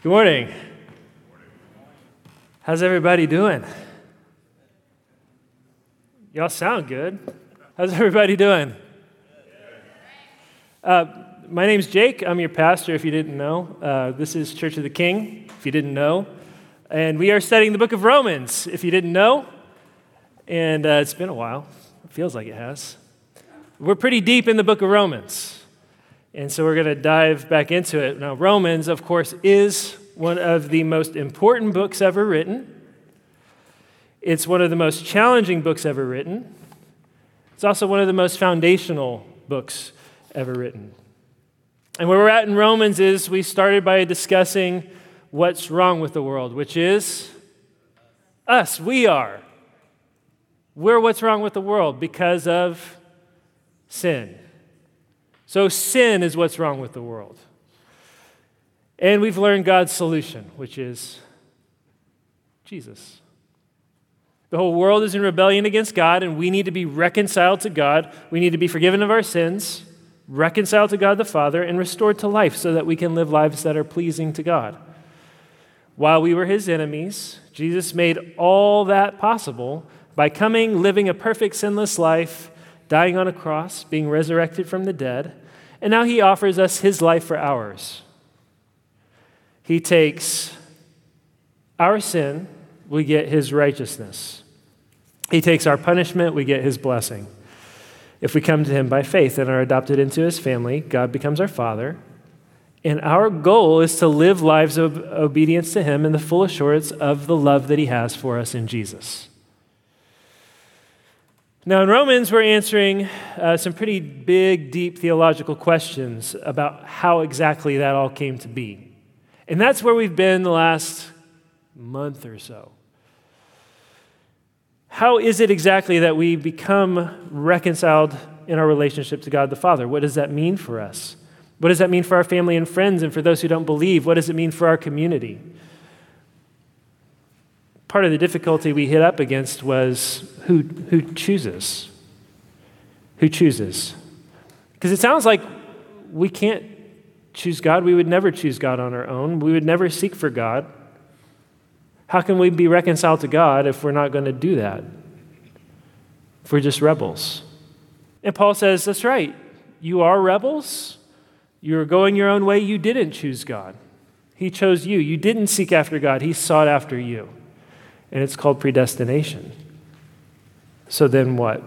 Good morning. How's everybody doing? Y'all sound good. How's everybody doing? Uh, my name's Jake. I'm your pastor, if you didn't know. Uh, this is Church of the King, if you didn't know. And we are studying the book of Romans, if you didn't know. And uh, it's been a while. It feels like it has. We're pretty deep in the book of Romans. And so we're going to dive back into it. Now, Romans, of course, is one of the most important books ever written. It's one of the most challenging books ever written. It's also one of the most foundational books ever written. And where we're at in Romans is we started by discussing what's wrong with the world, which is us. We are. We're what's wrong with the world because of sin. So, sin is what's wrong with the world. And we've learned God's solution, which is Jesus. The whole world is in rebellion against God, and we need to be reconciled to God. We need to be forgiven of our sins, reconciled to God the Father, and restored to life so that we can live lives that are pleasing to God. While we were his enemies, Jesus made all that possible by coming, living a perfect, sinless life, dying on a cross, being resurrected from the dead, and now he offers us his life for ours. He takes our sin, we get his righteousness. He takes our punishment, we get his blessing. If we come to him by faith and are adopted into his family, God becomes our father. And our goal is to live lives of obedience to him in the full assurance of the love that he has for us in Jesus. Now, in Romans, we're answering uh, some pretty big, deep theological questions about how exactly that all came to be. And that's where we've been the last month or so. How is it exactly that we become reconciled in our relationship to God the Father? What does that mean for us? What does that mean for our family and friends and for those who don't believe? What does it mean for our community? Part of the difficulty we hit up against was who, who chooses? Who chooses? Because it sounds like we can't choose God. We would never choose God on our own. We would never seek for God. How can we be reconciled to God if we're not going to do that? If we're just rebels. And Paul says, That's right. You are rebels. You're going your own way. You didn't choose God. He chose you. You didn't seek after God, He sought after you and it's called predestination. So then what?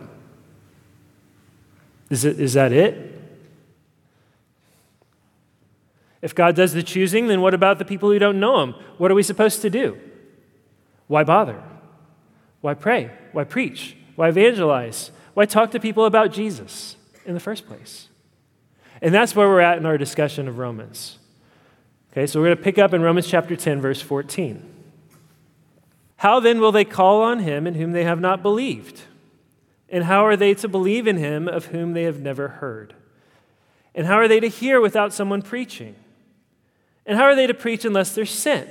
Is, it, is that it? If God does the choosing, then what about the people who don't know Him? What are we supposed to do? Why bother? Why pray? Why preach? Why evangelize? Why talk to people about Jesus in the first place? And that's where we're at in our discussion of Romans. Okay, so we're going to pick up in Romans chapter 10, verse 14. How then will they call on him in whom they have not believed? And how are they to believe in him of whom they have never heard? And how are they to hear without someone preaching? And how are they to preach unless they're sent?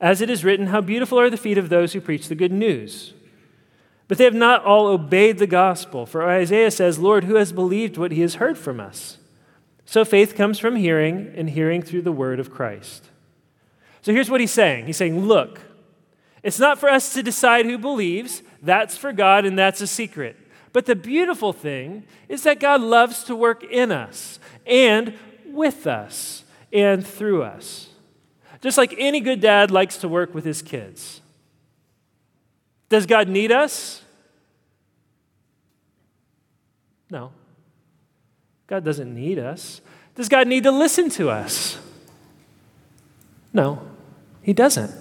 As it is written, How beautiful are the feet of those who preach the good news. But they have not all obeyed the gospel. For Isaiah says, Lord, who has believed what he has heard from us? So faith comes from hearing, and hearing through the word of Christ. So here's what he's saying He's saying, Look, it's not for us to decide who believes, that's for God, and that's a secret. But the beautiful thing is that God loves to work in us and with us and through us. Just like any good dad likes to work with his kids. Does God need us? No. God doesn't need us. Does God need to listen to us? No, He doesn't.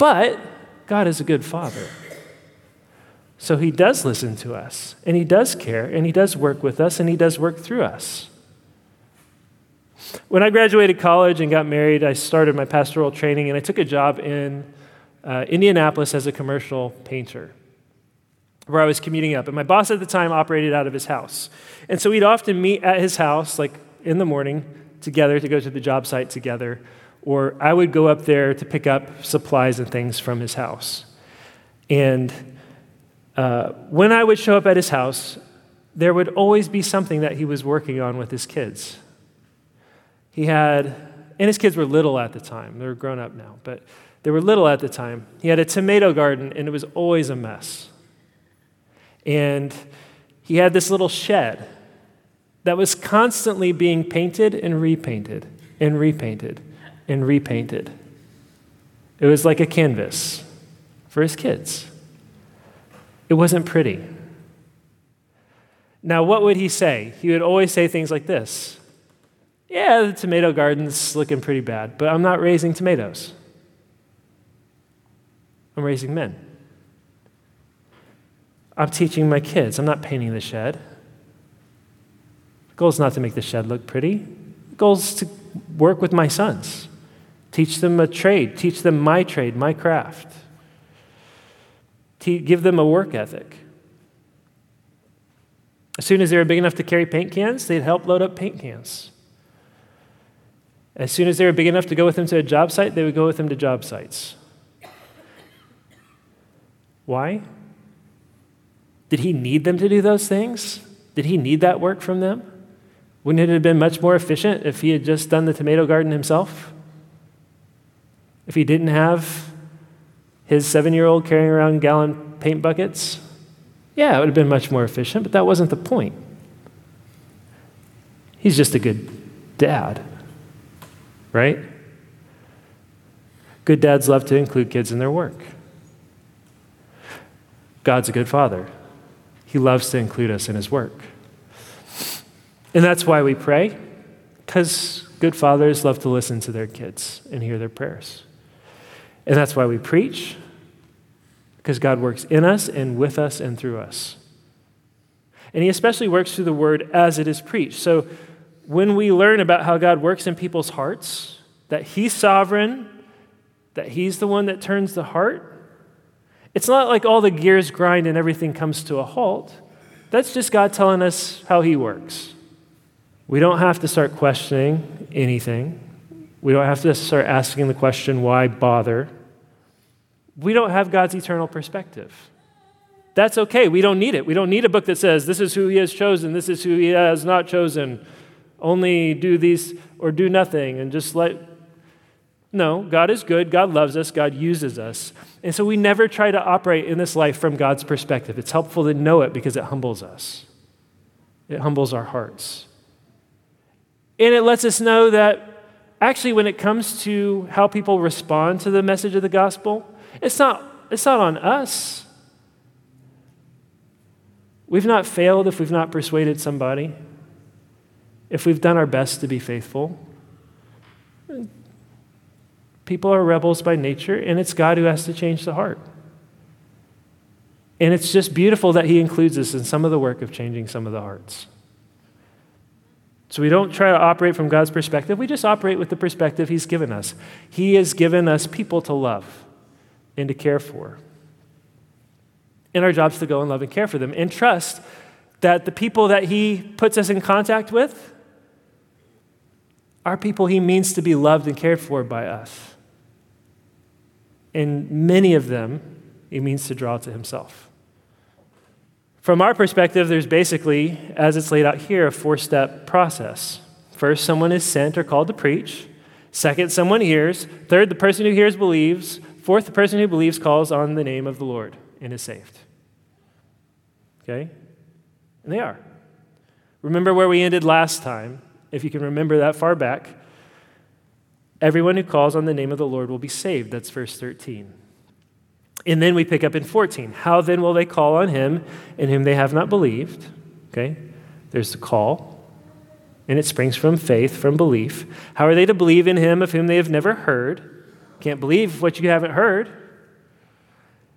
But God is a good father. So he does listen to us, and he does care, and he does work with us, and he does work through us. When I graduated college and got married, I started my pastoral training, and I took a job in uh, Indianapolis as a commercial painter, where I was commuting up. And my boss at the time operated out of his house. And so we'd often meet at his house, like in the morning, together to go to the job site together or I would go up there to pick up supplies and things from his house. And uh, when I would show up at his house, there would always be something that he was working on with his kids. He had and his kids were little at the time. They're grown up now, but they were little at the time. He had a tomato garden, and it was always a mess. And he had this little shed that was constantly being painted and repainted and repainted and repainted. It was like a canvas for his kids. It wasn't pretty. Now, what would he say? He would always say things like this Yeah, the tomato garden's looking pretty bad, but I'm not raising tomatoes. I'm raising men. I'm teaching my kids. I'm not painting the shed. The goal is not to make the shed look pretty. The goal is to work with my sons, teach them a trade, teach them my trade, my craft, give them a work ethic. As soon as they were big enough to carry paint cans, they'd help load up paint cans. As soon as they were big enough to go with them to a job site, they would go with them to job sites. Why? Did he need them to do those things? Did he need that work from them? Wouldn't it have been much more efficient if he had just done the tomato garden himself? If he didn't have his seven year old carrying around gallon paint buckets? Yeah, it would have been much more efficient, but that wasn't the point. He's just a good dad, right? Good dads love to include kids in their work. God's a good father. He loves to include us in his work. And that's why we pray, because good fathers love to listen to their kids and hear their prayers. And that's why we preach, because God works in us and with us and through us. And He especially works through the word as it is preached. So when we learn about how God works in people's hearts, that He's sovereign, that He's the one that turns the heart, it's not like all the gears grind and everything comes to a halt. That's just God telling us how He works. We don't have to start questioning anything. We don't have to start asking the question, why bother? We don't have God's eternal perspective. That's okay. We don't need it. We don't need a book that says, this is who He has chosen, this is who He has not chosen. Only do these or do nothing and just let no, God is good. God loves us. God uses us. And so we never try to operate in this life from God's perspective. It's helpful to know it because it humbles us, it humbles our hearts. And it lets us know that actually, when it comes to how people respond to the message of the gospel, it's not, it's not on us. We've not failed if we've not persuaded somebody, if we've done our best to be faithful. People are rebels by nature, and it's God who has to change the heart. And it's just beautiful that He includes us in some of the work of changing some of the hearts. So we don't try to operate from God's perspective, we just operate with the perspective He's given us. He has given us people to love and to care for. And our job is to go and love and care for them and trust that the people that He puts us in contact with are people He means to be loved and cared for by us. And many of them, he means to draw to himself. From our perspective, there's basically, as it's laid out here, a four step process. First, someone is sent or called to preach. Second, someone hears. Third, the person who hears believes. Fourth, the person who believes calls on the name of the Lord and is saved. Okay? And they are. Remember where we ended last time, if you can remember that far back. Everyone who calls on the name of the Lord will be saved. That's verse 13. And then we pick up in 14. How then will they call on him in whom they have not believed? Okay, there's the call, and it springs from faith, from belief. How are they to believe in him of whom they have never heard? Can't believe what you haven't heard.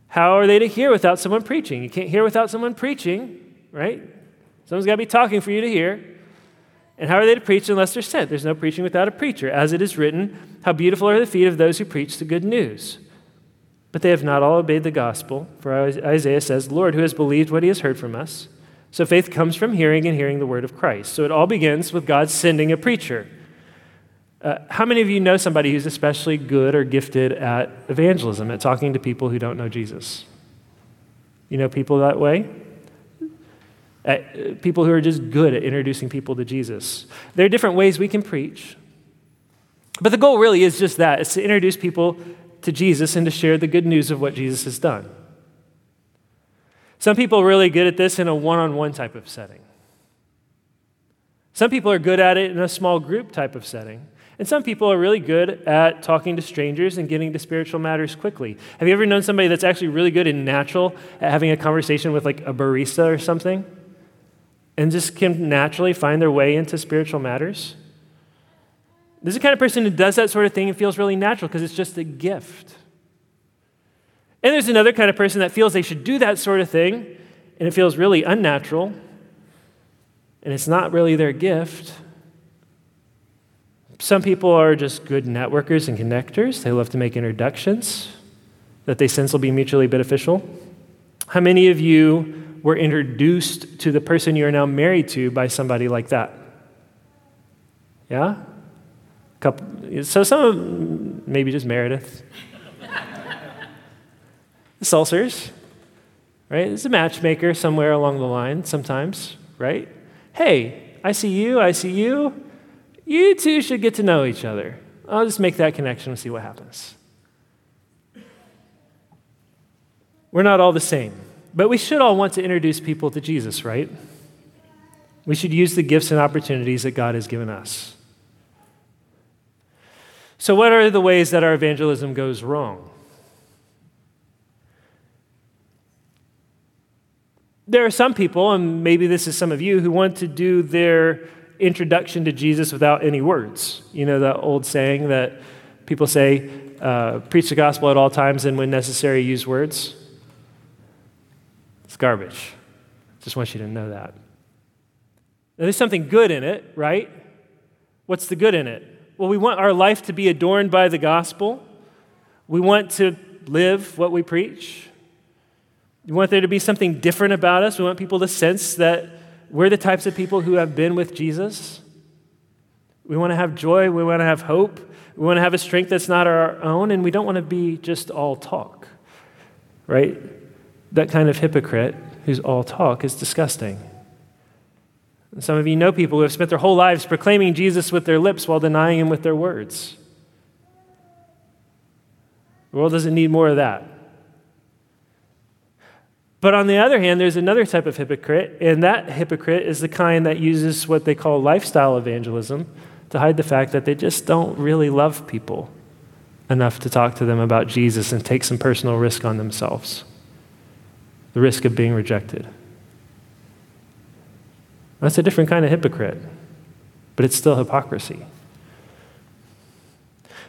How are they to hear without someone preaching? You can't hear without someone preaching, right? Someone's got to be talking for you to hear. And how are they to preach unless they're sent? There's no preaching without a preacher. As it is written, How beautiful are the feet of those who preach the good news. But they have not all obeyed the gospel. For Isaiah says, Lord, who has believed what he has heard from us? So faith comes from hearing and hearing the word of Christ. So it all begins with God sending a preacher. Uh, how many of you know somebody who's especially good or gifted at evangelism, at talking to people who don't know Jesus? You know people that way? at people who are just good at introducing people to Jesus. There are different ways we can preach. But the goal really is just that it's to introduce people to Jesus and to share the good news of what Jesus has done. Some people are really good at this in a one on one type of setting. Some people are good at it in a small group type of setting. And some people are really good at talking to strangers and getting to spiritual matters quickly. Have you ever known somebody that's actually really good and natural at having a conversation with like a barista or something? And just can naturally find their way into spiritual matters? This is the kind of person who does that sort of thing and feels really natural because it's just a gift. And there's another kind of person that feels they should do that sort of thing and it feels really unnatural and it's not really their gift. Some people are just good networkers and connectors. They love to make introductions that they sense will be mutually beneficial. How many of you were introduced to the person you are now married to by somebody like that? Yeah? Couple, so some of maybe just Meredith. the right? It's a matchmaker somewhere along the line sometimes, right? Hey, I see you, I see you. You two should get to know each other. I'll just make that connection and see what happens. We're not all the same, but we should all want to introduce people to Jesus, right? We should use the gifts and opportunities that God has given us. So, what are the ways that our evangelism goes wrong? There are some people, and maybe this is some of you, who want to do their introduction to Jesus without any words. You know, that old saying that people say, uh, preach the gospel at all times and when necessary, use words. It's garbage. Just want you to know that. Now, there's something good in it, right? What's the good in it? Well, we want our life to be adorned by the gospel. We want to live what we preach. We want there to be something different about us. We want people to sense that we're the types of people who have been with Jesus. We want to have joy. We want to have hope. We want to have a strength that's not our own, and we don't want to be just all talk, right? That kind of hypocrite who's all talk is disgusting. Some of you know people who have spent their whole lives proclaiming Jesus with their lips while denying him with their words. The world doesn't need more of that. But on the other hand, there's another type of hypocrite, and that hypocrite is the kind that uses what they call lifestyle evangelism to hide the fact that they just don't really love people enough to talk to them about Jesus and take some personal risk on themselves the risk of being rejected. That's a different kind of hypocrite, but it's still hypocrisy.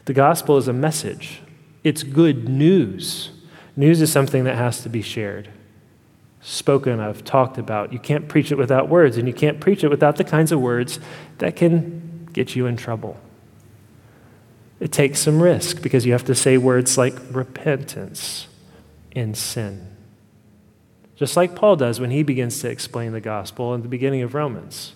The gospel is a message, it's good news. News is something that has to be shared, spoken of, talked about. You can't preach it without words, and you can't preach it without the kinds of words that can get you in trouble. It takes some risk because you have to say words like repentance and sin just like Paul does when he begins to explain the gospel in the beginning of Romans.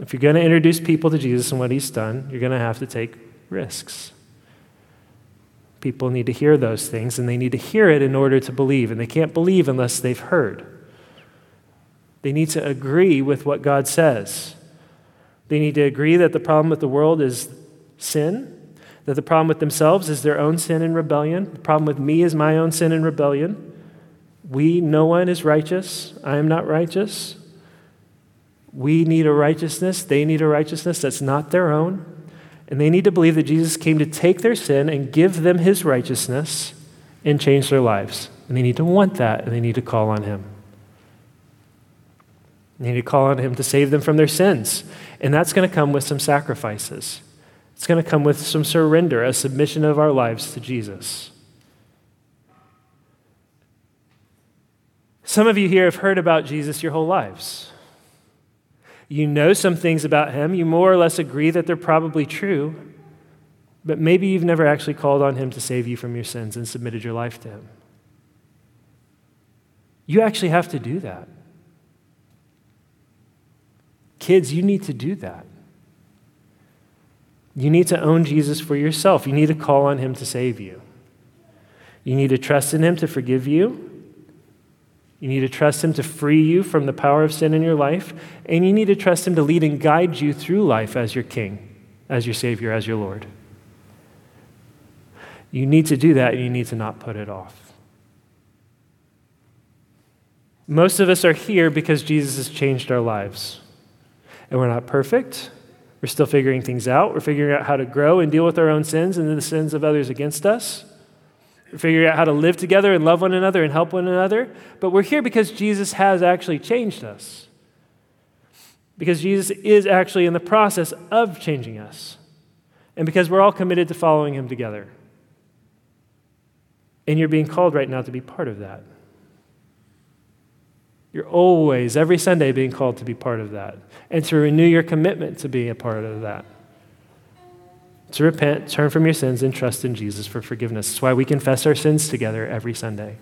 If you're going to introduce people to Jesus and what he's done, you're going to have to take risks. People need to hear those things, and they need to hear it in order to believe, and they can't believe unless they've heard. They need to agree with what God says. They need to agree that the problem with the world is sin, that the problem with themselves is their own sin and rebellion, the problem with me is my own sin and rebellion we, no one is righteous. I am not righteous. We need a righteousness. They need a righteousness that's not their own. And they need to believe that Jesus came to take their sin and give them his righteousness and change their lives. And they need to want that, and they need to call on him. They need to call on him to save them from their sins. And that's going to come with some sacrifices. It's going to come with some surrender, a submission of our lives to Jesus. Some of you here have heard about Jesus your whole lives. You know some things about him. You more or less agree that they're probably true, but maybe you've never actually called on him to save you from your sins and submitted your life to him. You actually have to do that. Kids, you need to do that. You need to own Jesus for yourself. You need to call on him to save you. You need to trust in him to forgive you you need to trust Him to free you from the power of sin in your life, and you need to trust Him to lead and guide you through life as your King, as your Savior, as your Lord. You need to do that and you need to not put it off. Most of us are here because Jesus has changed our lives. And we're not perfect. We're still figuring things out. We're figuring out how to grow and deal with our own sins and the sins of others against us. Figuring out how to live together and love one another and help one another. But we're here because Jesus has actually changed us. Because Jesus is actually in the process of changing us. And because we're all committed to following him together. And you're being called right now to be part of that. You're always, every Sunday, being called to be part of that and to renew your commitment to be a part of that. To repent, turn from your sins, and trust in Jesus for forgiveness. That's why we confess our sins together every Sunday.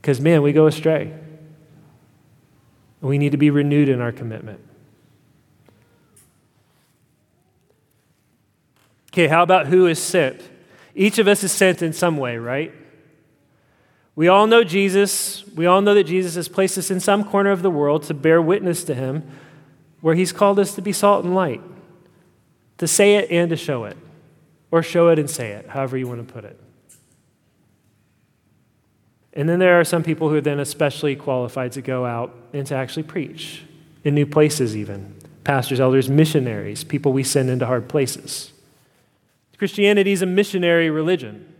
Because, man, we go astray. We need to be renewed in our commitment. Okay, how about who is sent? Each of us is sent in some way, right? We all know Jesus. We all know that Jesus has placed us in some corner of the world to bear witness to him, where he's called us to be salt and light, to say it and to show it, or show it and say it, however you want to put it. And then there are some people who are then especially qualified to go out and to actually preach in new places, even pastors, elders, missionaries, people we send into hard places. Christianity is a missionary religion.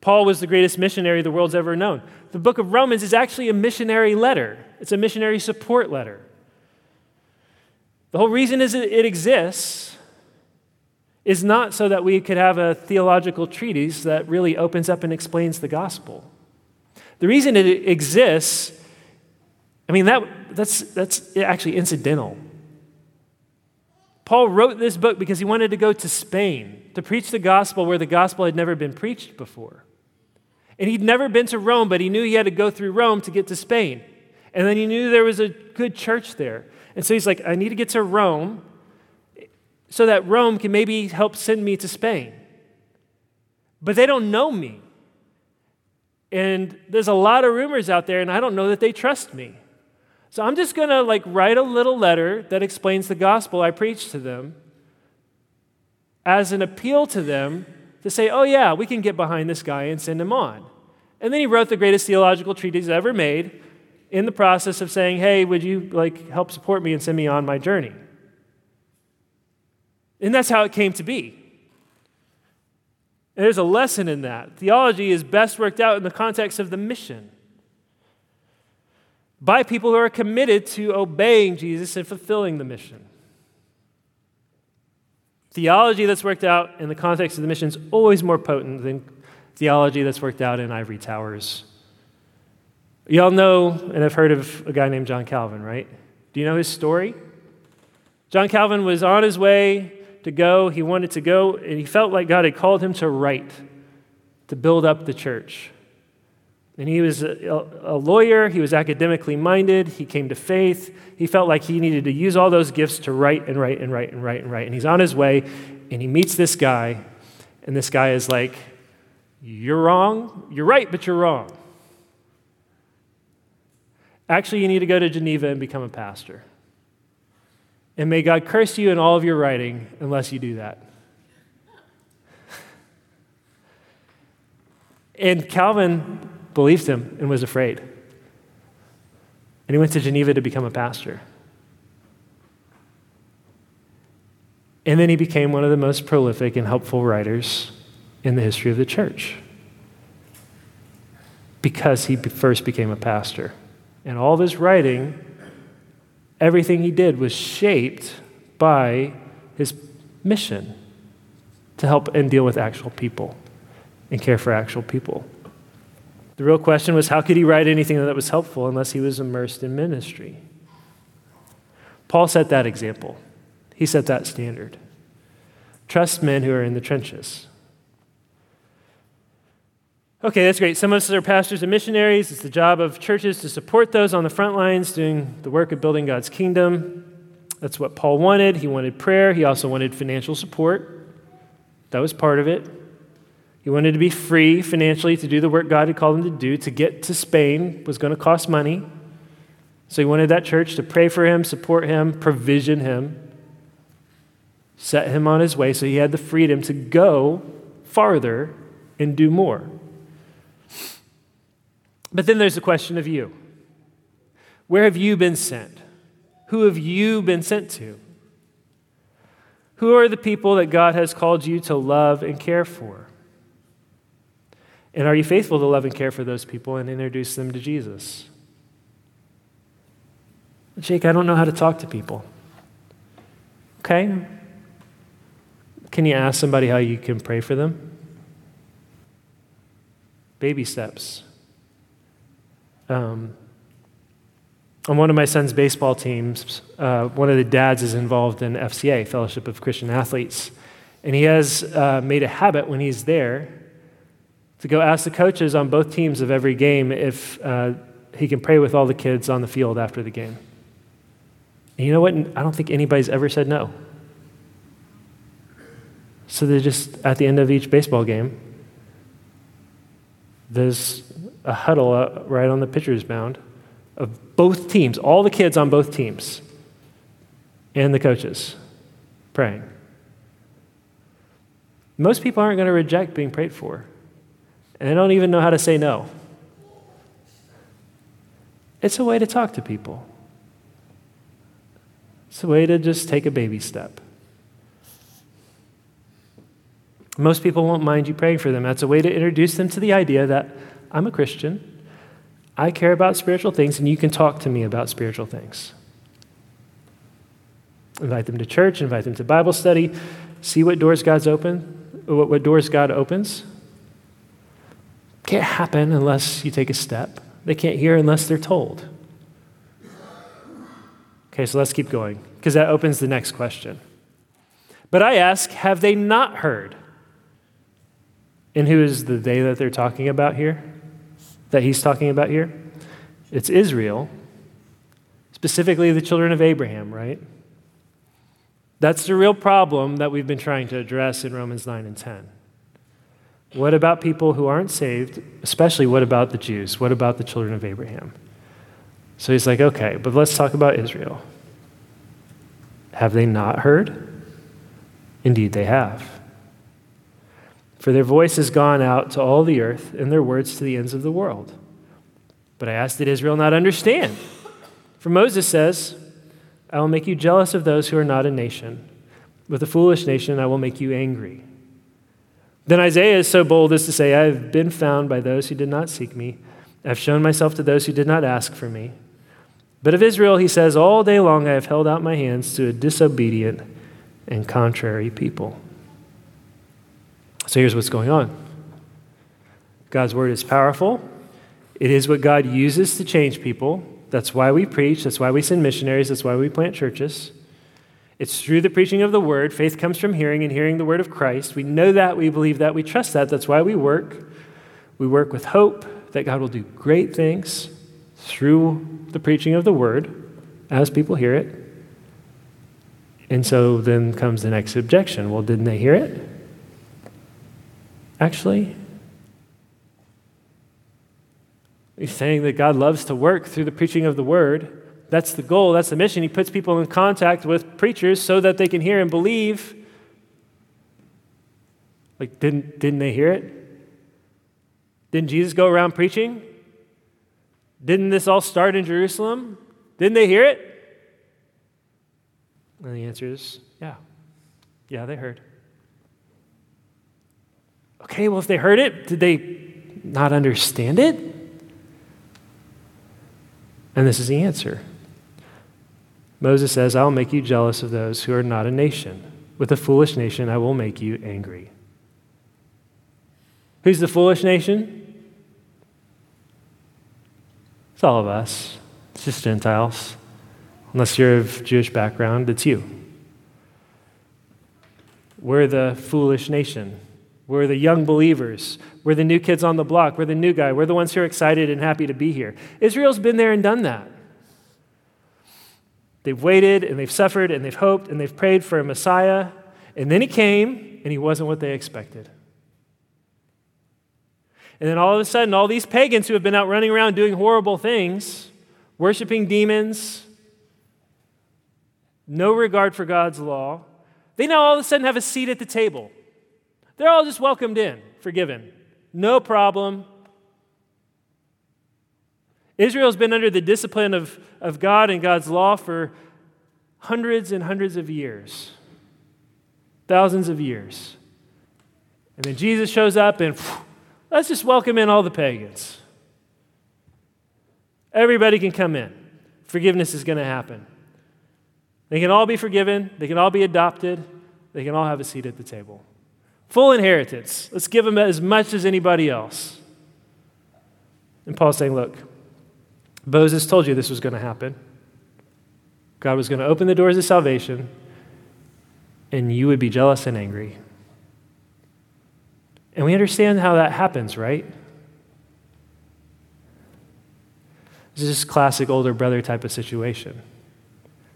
Paul was the greatest missionary the world's ever known. The book of Romans is actually a missionary letter, it's a missionary support letter. The whole reason is it exists is not so that we could have a theological treatise that really opens up and explains the gospel. The reason it exists, I mean, that, that's, that's actually incidental. Paul wrote this book because he wanted to go to Spain to preach the gospel where the gospel had never been preached before. And he'd never been to Rome, but he knew he had to go through Rome to get to Spain. And then he knew there was a good church there. And so he's like, I need to get to Rome so that Rome can maybe help send me to Spain. But they don't know me. And there's a lot of rumors out there, and I don't know that they trust me. So I'm just going to like write a little letter that explains the gospel I preach to them as an appeal to them to say, oh, yeah, we can get behind this guy and send him on. And then he wrote the greatest theological treatise ever made in the process of saying, hey, would you like help support me and send me on my journey? And that's how it came to be. And there's a lesson in that. Theology is best worked out in the context of the mission by people who are committed to obeying Jesus and fulfilling the mission. Theology that's worked out in the context of the mission is always more potent than theology that's worked out in ivory towers. Y'all know and have heard of a guy named John Calvin, right? Do you know his story? John Calvin was on his way to go. He wanted to go, and he felt like God had called him to write, to build up the church. And he was a, a, lawyer, he was academically minded, he came to faith. He felt like he needed to use all those gifts to write and write and write and write and write. And he's on his way, and he meets this guy, and this guy is like, You're wrong. You're right, but you're wrong. Actually, you need to go to Geneva and become a pastor. And may God curse you in all of your writing unless you do that. And Calvin believed him and was afraid. And he went to Geneva to become a pastor. And then he became one of the most prolific and helpful writers in the history of the church because he first became a pastor. And all of his writing, everything he did was shaped by his mission to help and deal with actual people and care for actual people. The real question was how could he write anything that was helpful unless he was immersed in ministry? Paul set that example, he set that standard. Trust men who are in the trenches. Okay, that's great. Some of us are pastors and missionaries. It's the job of churches to support those on the front lines doing the work of building God's kingdom. That's what Paul wanted. He wanted prayer, he also wanted financial support. That was part of it. He wanted to be free financially to do the work God had called him to do. To get to Spain was going to cost money. So he wanted that church to pray for him, support him, provision him. set him on his way so he had the freedom to go farther and do more. But then there's the question of you. Where have you been sent? Who have you been sent to? Who are the people that God has called you to love and care for? And are you faithful to love and care for those people and introduce them to Jesus? Jake, I don't know how to talk to people. Okay. Can you ask somebody how you can pray for them? Baby steps. Um, on one of my son's baseball teams, uh, one of the dads is involved in FCA, Fellowship of Christian Athletes. And he has uh, made a habit when he's there to go ask the coaches on both teams of every game if uh, he can pray with all the kids on the field after the game. And you know what? I don't think anybody's ever said no. So they're just at the end of each baseball game, there's a huddle right on the pitcher's mound of both teams, all the kids on both teams, and the coaches praying. Most people aren't going to reject being prayed for, and they don't even know how to say no. It's a way to talk to people. It's a way to just take a baby step. Most people won't mind you praying for them. That's a way to introduce them to the idea that I'm a Christian, I care about spiritual things, and you can talk to me about spiritual things. Invite them to church, invite them to Bible study, see what doors God's open, what, what doors God opens. Can't happen unless you take a step. They can't hear unless they're told. Okay, so let's keep going, because that opens the next question. But I ask, have they not heard? And who is the they that they're talking about here? That he's talking about here? It's Israel, specifically the children of Abraham, right? That's the real problem that we've been trying to address in Romans 9 and 10. What about people who aren't saved? Especially, what about the Jews? What about the children of Abraham? So he's like, okay, but let's talk about Israel. Have they not heard? Indeed, they have. For their voice has gone out to all the earth, and their words to the ends of the world. But I ask, that Israel not understand? For Moses says, I will make you jealous of those who are not a nation. With a foolish nation, I will make you angry. Then Isaiah is so bold as to say, I have been found by those who did not seek me. I have shown myself to those who did not ask for me. But of Israel, he says, All day long I have held out my hands to a disobedient and contrary people. So here's what's going on God's word is powerful, it is what God uses to change people. That's why we preach, that's why we send missionaries, that's why we plant churches. It's through the preaching of the word. Faith comes from hearing and hearing the word of Christ. We know that, we believe that, we trust that. That's why we work. We work with hope that God will do great things through the preaching of the word as people hear it. And so then comes the next objection. Well, didn't they hear it? Actually, he's saying that God loves to work through the preaching of the word. That's the goal, that's the mission. He puts people in contact with preachers so that they can hear and believe. Like, didn't, didn't they hear it? Didn't Jesus go around preaching? Didn't this all start in Jerusalem? Didn't they hear it? And the answer is yeah. Yeah, they heard. Okay, well, if they heard it, did they not understand it? And this is the answer. Moses says, I'll make you jealous of those who are not a nation. With a foolish nation, I will make you angry. Who's the foolish nation? It's all of us. It's just Gentiles. Unless you're of Jewish background, it's you. We're the foolish nation. We're the young believers. We're the new kids on the block. We're the new guy. We're the ones who are excited and happy to be here. Israel's been there and done that. They've waited and they've suffered and they've hoped and they've prayed for a Messiah. And then he came and he wasn't what they expected. And then all of a sudden, all these pagans who have been out running around doing horrible things, worshiping demons, no regard for God's law, They now all of a sudden have a seat at the table. They're all just welcomed in, forgiven. No problem. Israel's been under the discipline of, of God and God's law for hundreds and hundreds of years, thousands of years. And then Jesus shows up and let's just welcome in all the pagans. Everybody can come in. Forgiveness is going to happen. They can all be forgiven, they can all be adopted, they can all have a seat at the table. Full inheritance. Let's give them as much as anybody else. And Paul's saying, look, Moses told you this was going to happen. God was going to open the doors of salvation, and you would be jealous and angry. And we understand how that happens, right? This is just classic older brother type of situation.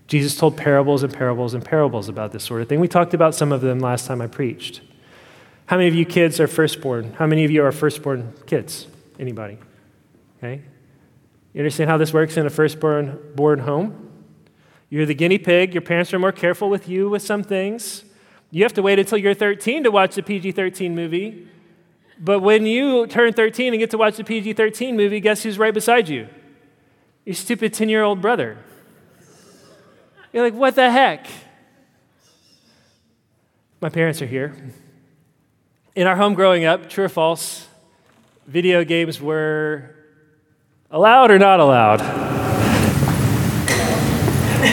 Jesus told parables and parables and parables about this sort of thing. We talked about some of them last time I preached. How many of you kids are firstborn? How many of you are firstborn kids? Anybody? Okay. You understand how this works in a firstborn born home? You're the guinea pig. Your parents are more careful with you with some things. You have to wait until you're 13 to watch the PG 13 movie. But when you turn 13 and get to watch the PG 13 movie, guess who's right beside you? Your stupid 10 year old brother. You're like, what the heck? My parents are here. In our home growing up, true or false, video games were allowed or not allowed?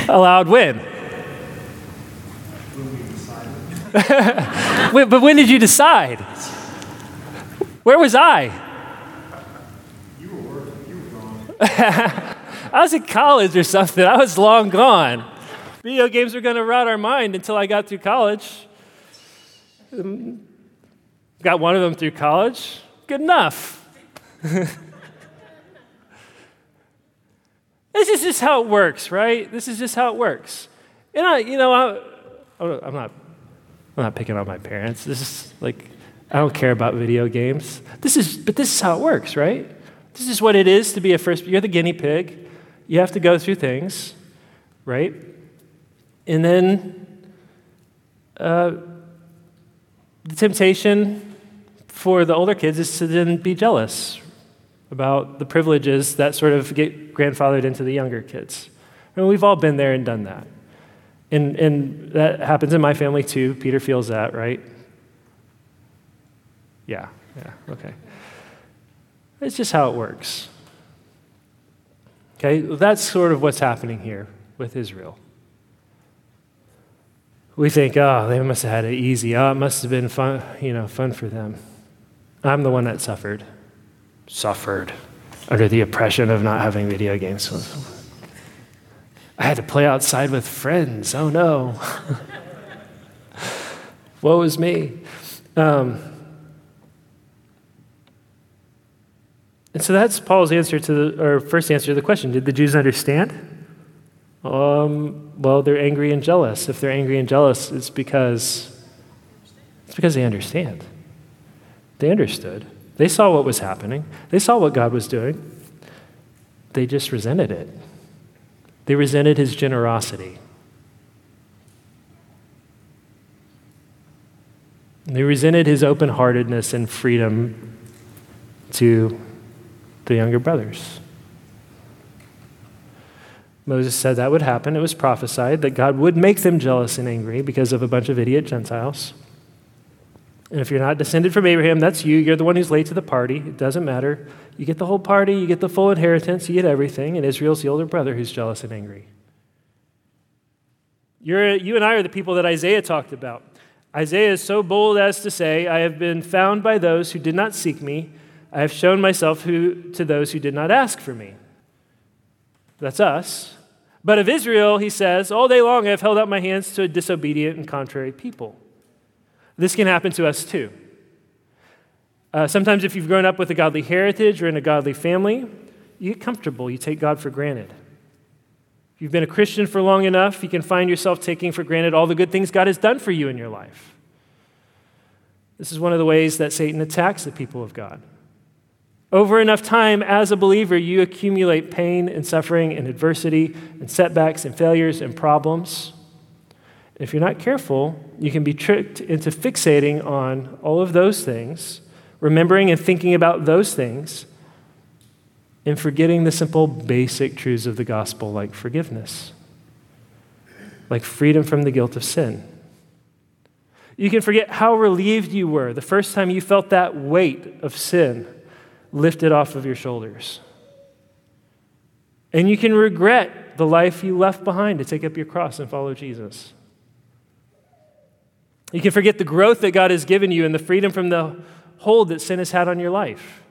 allowed when? But when did you decide? Where was I? You were, you were gone. I was in college or something. I was long gone. Video games were going to rot our mind until I got through college. Got one of them through college. Good enough. this is just how it works, right? This is just how it works. And I, you know, I, I'm not, I'm not picking on my parents. This is like, I don't care about video games. This is, but this is how it works, right? This is what it is to be a first. You're the guinea pig. You have to go through things, right? And then uh, the temptation for the older kids is to then be jealous about the privileges that sort of get grandfathered into the younger kids. I mean, we've all been there and done that. And, and that happens in my family too. Peter feels that, right? Yeah, yeah, okay. It's just how it works. Okay, that's sort of what's happening here with Israel we think, oh, they must have had it easy. Oh, it must have been fun, you know, fun for them. I'm the one that suffered, suffered under the oppression of not having video games. I had to play outside with friends. Oh no. Woe is me. Um, and so that's Paul's answer to the, or first answer to the question Did the Jews understand? Um, well, they're angry and jealous. If they're angry and jealous, it's because it's because they understand. They understood. They saw what was happening. They saw what God was doing. They just resented it. They resented his generosity. They resented his open heartedness and freedom to the younger brothers. Moses said that would happen. It was prophesied that God would make them jealous and angry because of a bunch of idiot Gentiles. And if you're not descended from Abraham, that's you. You're the one who's late to the party. It doesn't matter. You get the whole party, you get the full inheritance, you get everything. And Israel's the older brother who's jealous and angry. You're, you and I are the people that Isaiah talked about. Isaiah is so bold as to say, I have been found by those who did not seek me. I have shown myself who, to those who did not ask for me. That's us. But of Israel, he says, All day long I have held out my hands to a disobedient and contrary people. This can happen to us too. Uh, sometimes, if you've grown up with a godly heritage or in a godly family, you get comfortable. You take God for granted. If you've been a Christian for long enough, you can find yourself taking for granted all the good things God has done for you in your life. This is one of the ways that Satan attacks the people of God. Over enough time, as a believer, you accumulate pain and suffering and adversity and setbacks and failures and problems. If you're not careful, you can be tricked into fixating on all of those things, remembering and thinking about those things, and forgetting the simple, basic truths of the gospel, like forgiveness, like freedom from the guilt of sin. You can forget how relieved you were the first time you felt that weight of sin lifted off of your shoulders. And you can regret the life you left behind to take up your cross and follow Jesus. You can forget the growth that God has given you and the freedom from the hold that sin has had on your life.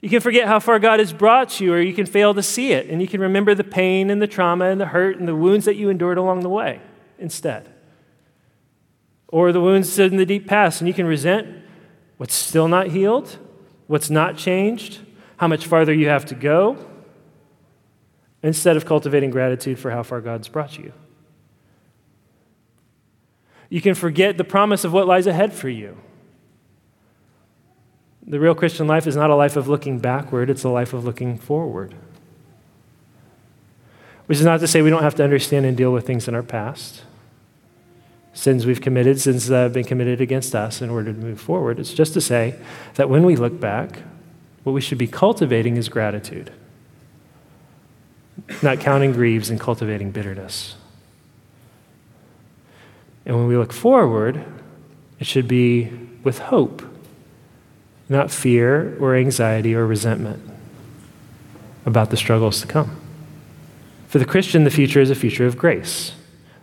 You can forget how far God has brought you, or you can fail to see it, and you can remember the pain and the trauma and the hurt and the wounds that you endured along the way instead. Or the wounds in the deep past, and you can resent what's still not healed, what's not changed, how much farther you have to go, instead of cultivating gratitude for how far God's brought you. You can forget the promise of what lies ahead for you. The real Christian life is not a life of looking backward, it's a life of looking forward. Which is not to say we don't have to understand and deal with things in our past, sins we've committed, sins that have been committed against us in order to move forward. It's just to say that when we look back, what we should be cultivating is gratitude, not counting grieves and cultivating bitterness. And when we look forward, it should be with hope, not fear or anxiety or resentment about the struggles to come. For the Christian, the future is a future of grace,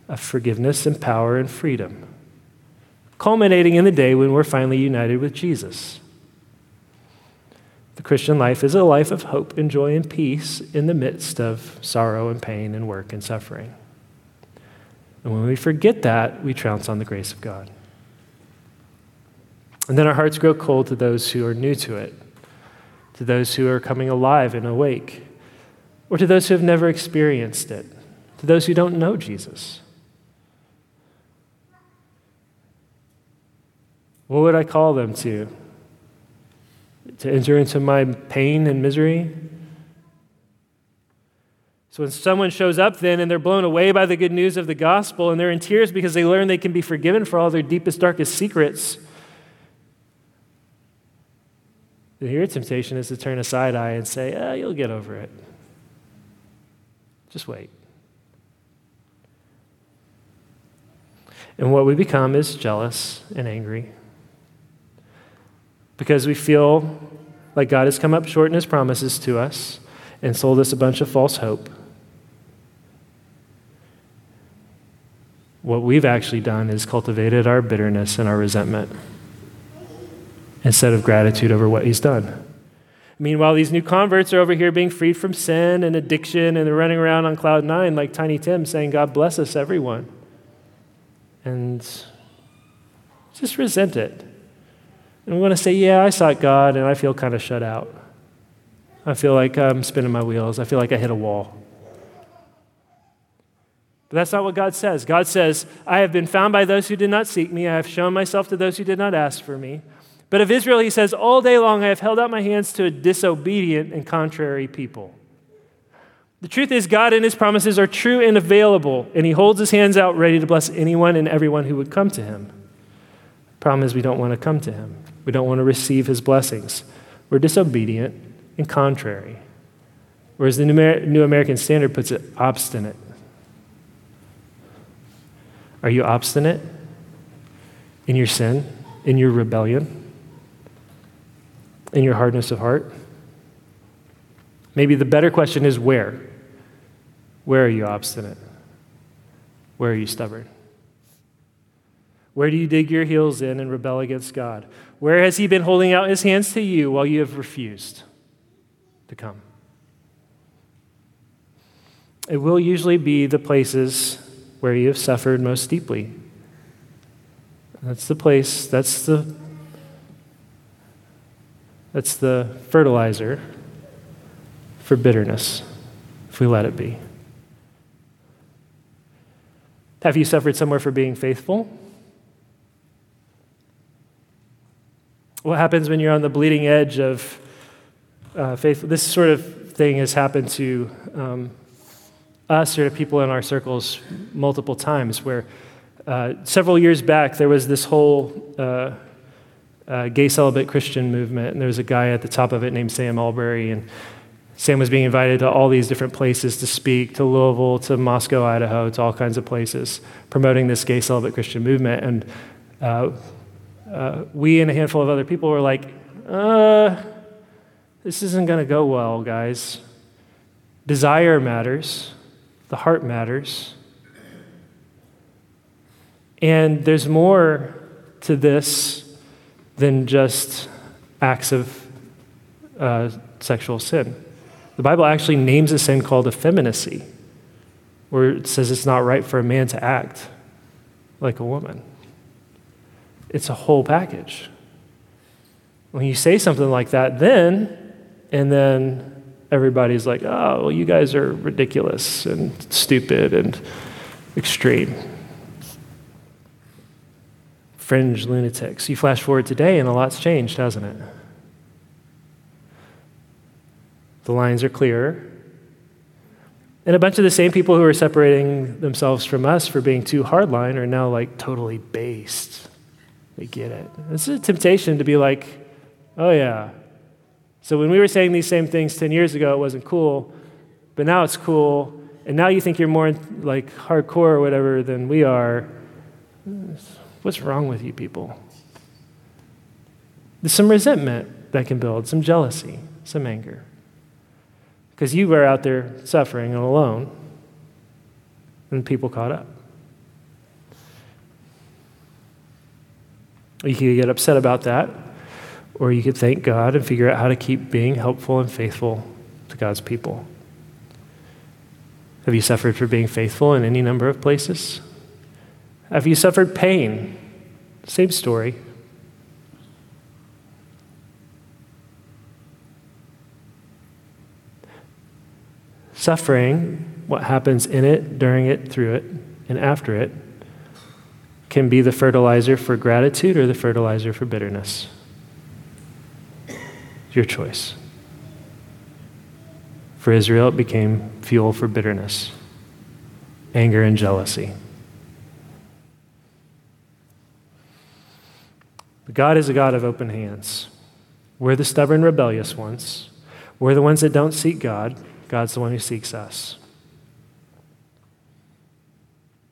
of forgiveness and power and freedom, culminating in the day when we're finally united with Jesus. The Christian life is a life of hope and joy and peace in the midst of sorrow and pain and work and suffering. And when we forget that, we trounce on the grace of God. And then our hearts grow cold to those who are new to it, to those who are coming alive and awake, or to those who have never experienced it, to those who don't know Jesus. What would I call them to? To enter into my pain and misery? So when someone shows up then and they're blown away by the good news of the gospel and they're in tears because they learn they can be forgiven for all their deepest, darkest secrets, then your temptation is to turn a side eye and say, ah, you'll get over it. Just wait. And what we become is jealous and angry because we feel like God has come up short in his promises to us and sold us a bunch of false hope. What we've actually done is cultivated our bitterness and our resentment instead of gratitude over what he's done. Meanwhile, these new converts are over here being freed from sin and addiction, and they're running around on cloud nine like Tiny Tim saying, God bless us, everyone. And just resent it. And we want to say, Yeah, I sought God, and I feel kind of shut out. I feel like I'm spinning my wheels. I feel like I hit a wall. But that's not what God says. God says, I have been found by those who did not seek me. I have shown myself to those who did not ask for me. But of Israel, he says, All day long I have held out my hands to a disobedient and contrary people. The truth is, God and his promises are true and available, and he holds his hands out ready to bless anyone and everyone who would come to him. Problem is, we don't want to come to him, we don't want to receive his blessings. We're disobedient and contrary. Whereas the New American Standard puts it, obstinate. Are you obstinate in your sin, in your rebellion, in your hardness of heart? Maybe the better question is where? Where are you obstinate? Where are you stubborn? Where do you dig your heels in and rebel against God? Where has He been holding out His hands to you while you have refused to come? It will usually be the places where you have suffered most deeply. That's the place, that's the that's the fertilizer for bitterness if we let it be. Have you suffered somewhere for being faithful? What happens when you're on the bleeding edge of uh, faith? This sort of thing has happened to um, us or to people in our circles multiple times where uh, several years back there was this whole uh, uh, gay celibate Christian movement, and there was a guy at the top of it named Sam Allberry, and Sam was being invited to all these different places to speak, to Louisville, to Moscow, Idaho, to all kinds of places, promoting this gay celibate Christian movement. And uh, uh, we and a handful of other people were like, uh, this isn't going to go well, guys. Desire matters, the heart matters. And there's more to this than just acts of uh, sexual sin. The Bible actually names a sin called effeminacy, where it says it's not right for a man to act like a woman. It's a whole package. When you say something like that, then, and then everybody's like, oh, well, you guys are ridiculous and stupid and extreme. Fringe lunatics. You flash forward today, and a lot's changed, hasn't it? The lines are clearer. And a bunch of the same people who are separating themselves from us for being too hardline are now like totally based. They get it. Is a temptation to be like, oh yeah. So when we were saying these same things 10 years ago, it wasn't cool, but now it's cool. And now you think you're more like hardcore or whatever than we are. What's wrong with you people? There's some resentment that can build, some jealousy, some anger because you were out there suffering and alone, and people caught up. You can get upset about that, or you could thank God and figure out how to keep being helpful and faithful to God's people. Have you suffered for being faithful in any number of places? Have you suffered pain? Same story. Suffering, what happens in it, during it, through it, and after it, can be the fertilizer for gratitude or the fertilizer for bitterness. Your choice. For Israel, it became fuel for bitterness, anger, and jealousy. But God is a God of open hands. We're the stubborn, rebellious ones. We're the ones that don't seek God. God's the one who seeks us.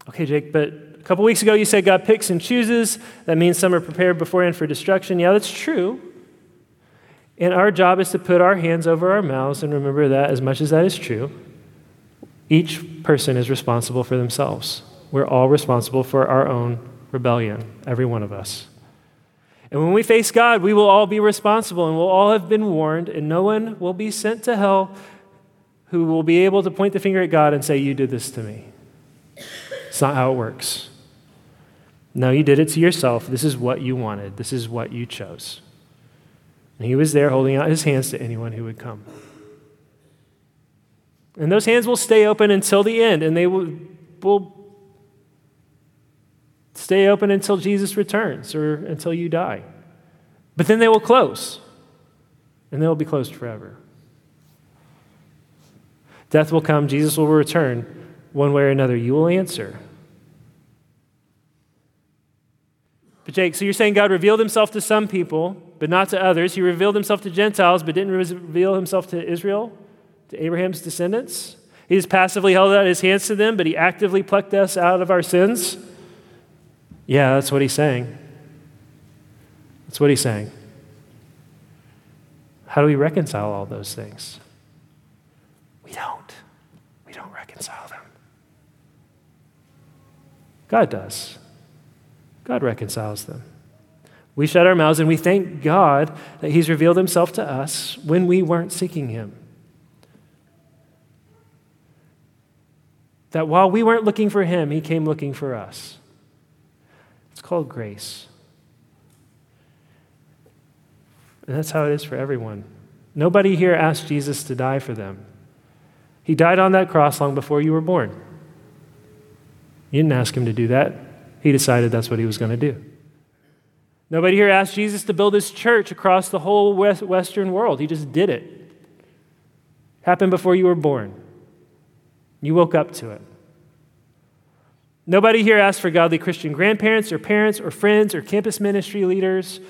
Okay, Jake, but a couple weeks ago you said God picks and chooses. That means some are prepared beforehand for destruction. Yeah, that's true. And our job is to put our hands over our mouths and remember that as much as that is true, each person is responsible for themselves. We're all responsible for our own rebellion, every one of us. And when we face God, we will all be responsible and we'll all have been warned, and no one will be sent to hell who will be able to point the finger at God and say, You did this to me. It's not how it works. No, you did it to yourself. This is what you wanted, this is what you chose. And he was there holding out his hands to anyone who would come. And those hands will stay open until the end, and they will, will stay open until Jesus returns or until you die. But then they will close, and they will be closed forever. Death will come, Jesus will return. One way or another, you will answer. But, Jake, so you're saying God revealed himself to some people, but not to others. He revealed himself to Gentiles, but didn't reveal himself to Israel, to Abraham's descendants. He just passively held out his hands to them, but he actively plucked us out of our sins. Yeah, that's what he's saying. That's what he's saying. How do we reconcile all those things? We don't. We don't reconcile them. God does. God reconciles them. We shut our mouths and we thank God that He's revealed Himself to us when we weren't seeking Him. That while we weren't looking for Him, He came looking for us. It's called grace. And that's how it is for everyone. Nobody here asked Jesus to die for them. He died on that cross long before you were born. You didn't ask him to do that. He decided that's what he was going to do. Nobody here asked Jesus to build his church across the whole West, Western world. He just did it. Happened before you were born. You woke up to it. Nobody here asked for godly Christian grandparents or parents or friends or campus ministry leaders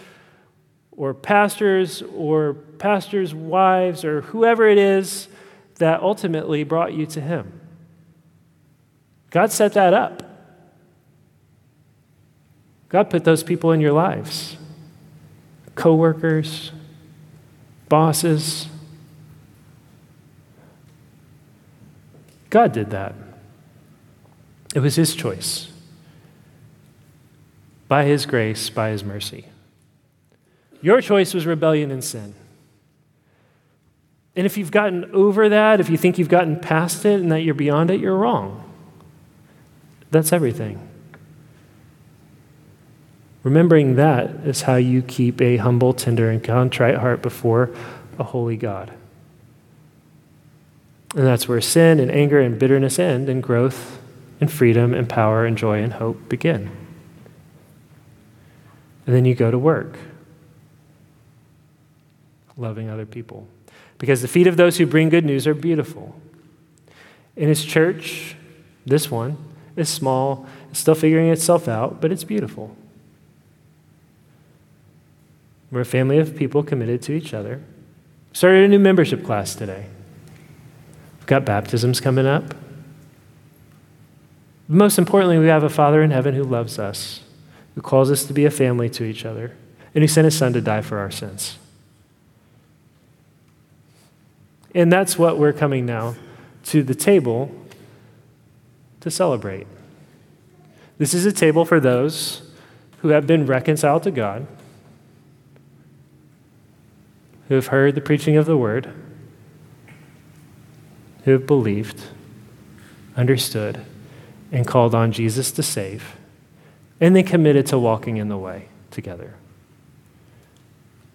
or pastors or pastors' wives or whoever it is that ultimately brought you to Him. God set that up. God put those people in your lives coworkers, bosses. God did that. It was His choice. By His grace, by His mercy. Your choice was rebellion and sin. And if you've gotten over that, if you think you've gotten past it and that you're beyond it, you're wrong. That's everything. Remembering that is how you keep a humble, tender, and contrite heart before a holy God. And that's where sin and anger and bitterness end, and growth and freedom and power and joy and hope begin. And then you go to work, loving other people. Because the feet of those who bring good news are beautiful. And his church, this one is small, it's still figuring itself out, but it's beautiful. We're a family of people committed to each other. Started a new membership class today. We've got baptisms coming up. Most importantly, we have a Father in heaven who loves us, who calls us to be a family to each other, and who sent his Son to die for our sins. And that's what we're coming now to the table to celebrate. This is a table for those who have been reconciled to God who have heard the preaching of the word, who have believed, understood, and called on Jesus to save, and they committed to walking in the way together.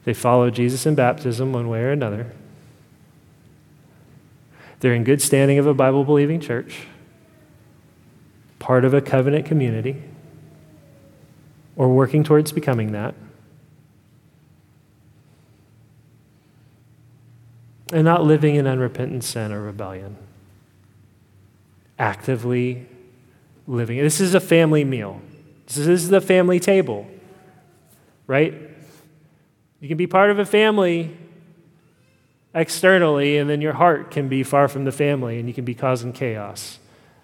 They follow Jesus in baptism one way or another. They're in good standing of a Bible believing church, part of a covenant community, or working towards becoming that. And not living in unrepentant sin or rebellion. Actively living. This is a family meal. This is the family table, right? You can be part of a family externally, and then your heart can be far from the family, and you can be causing chaos.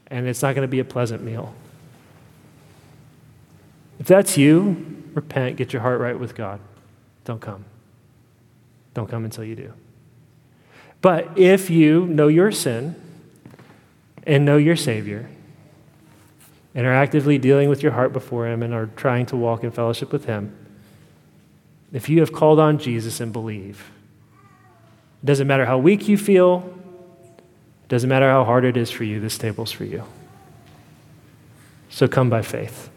And it's not going to be a pleasant meal. If that's you, repent, get your heart right with God. Don't come. Don't come until you do. But if you know your sin and know your Savior and are actively dealing with your heart before Him and are trying to walk in fellowship with Him, if you have called on Jesus and believe, it doesn't matter how weak you feel, it doesn't matter how hard it is for you, this table's for you. So come by faith.